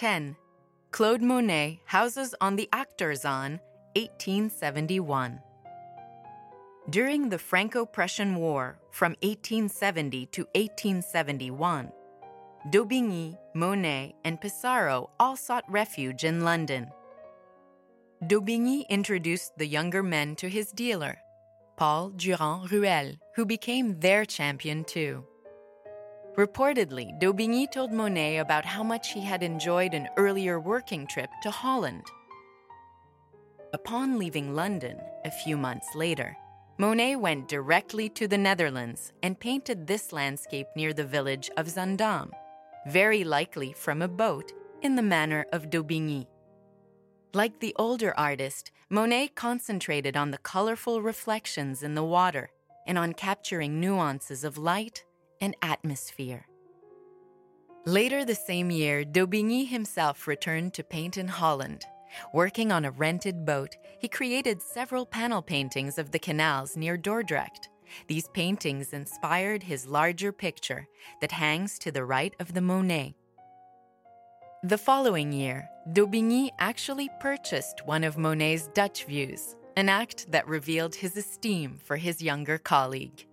10. Claude Monet houses on the Achterzaan, 1871. During the Franco Prussian War from 1870 to 1871, Daubigny, Monet, and Pissarro all sought refuge in London. Daubigny introduced the younger men to his dealer, Paul Durand Ruel, who became their champion too. Reportedly, Daubigny told Monet about how much he had enjoyed an earlier working trip to Holland. Upon leaving London a few months later, Monet went directly to the Netherlands and painted this landscape near the village of Zaandam, very likely from a boat in the manner of Daubigny. Like the older artist, Monet concentrated on the colorful reflections in the water and on capturing nuances of light and atmosphere. Later the same year, Daubigny himself returned to paint in Holland. Working on a rented boat, he created several panel paintings of the canals near Dordrecht. These paintings inspired his larger picture that hangs to the right of the Monet. The following year, Daubigny actually purchased one of Monet's Dutch views, an act that revealed his esteem for his younger colleague.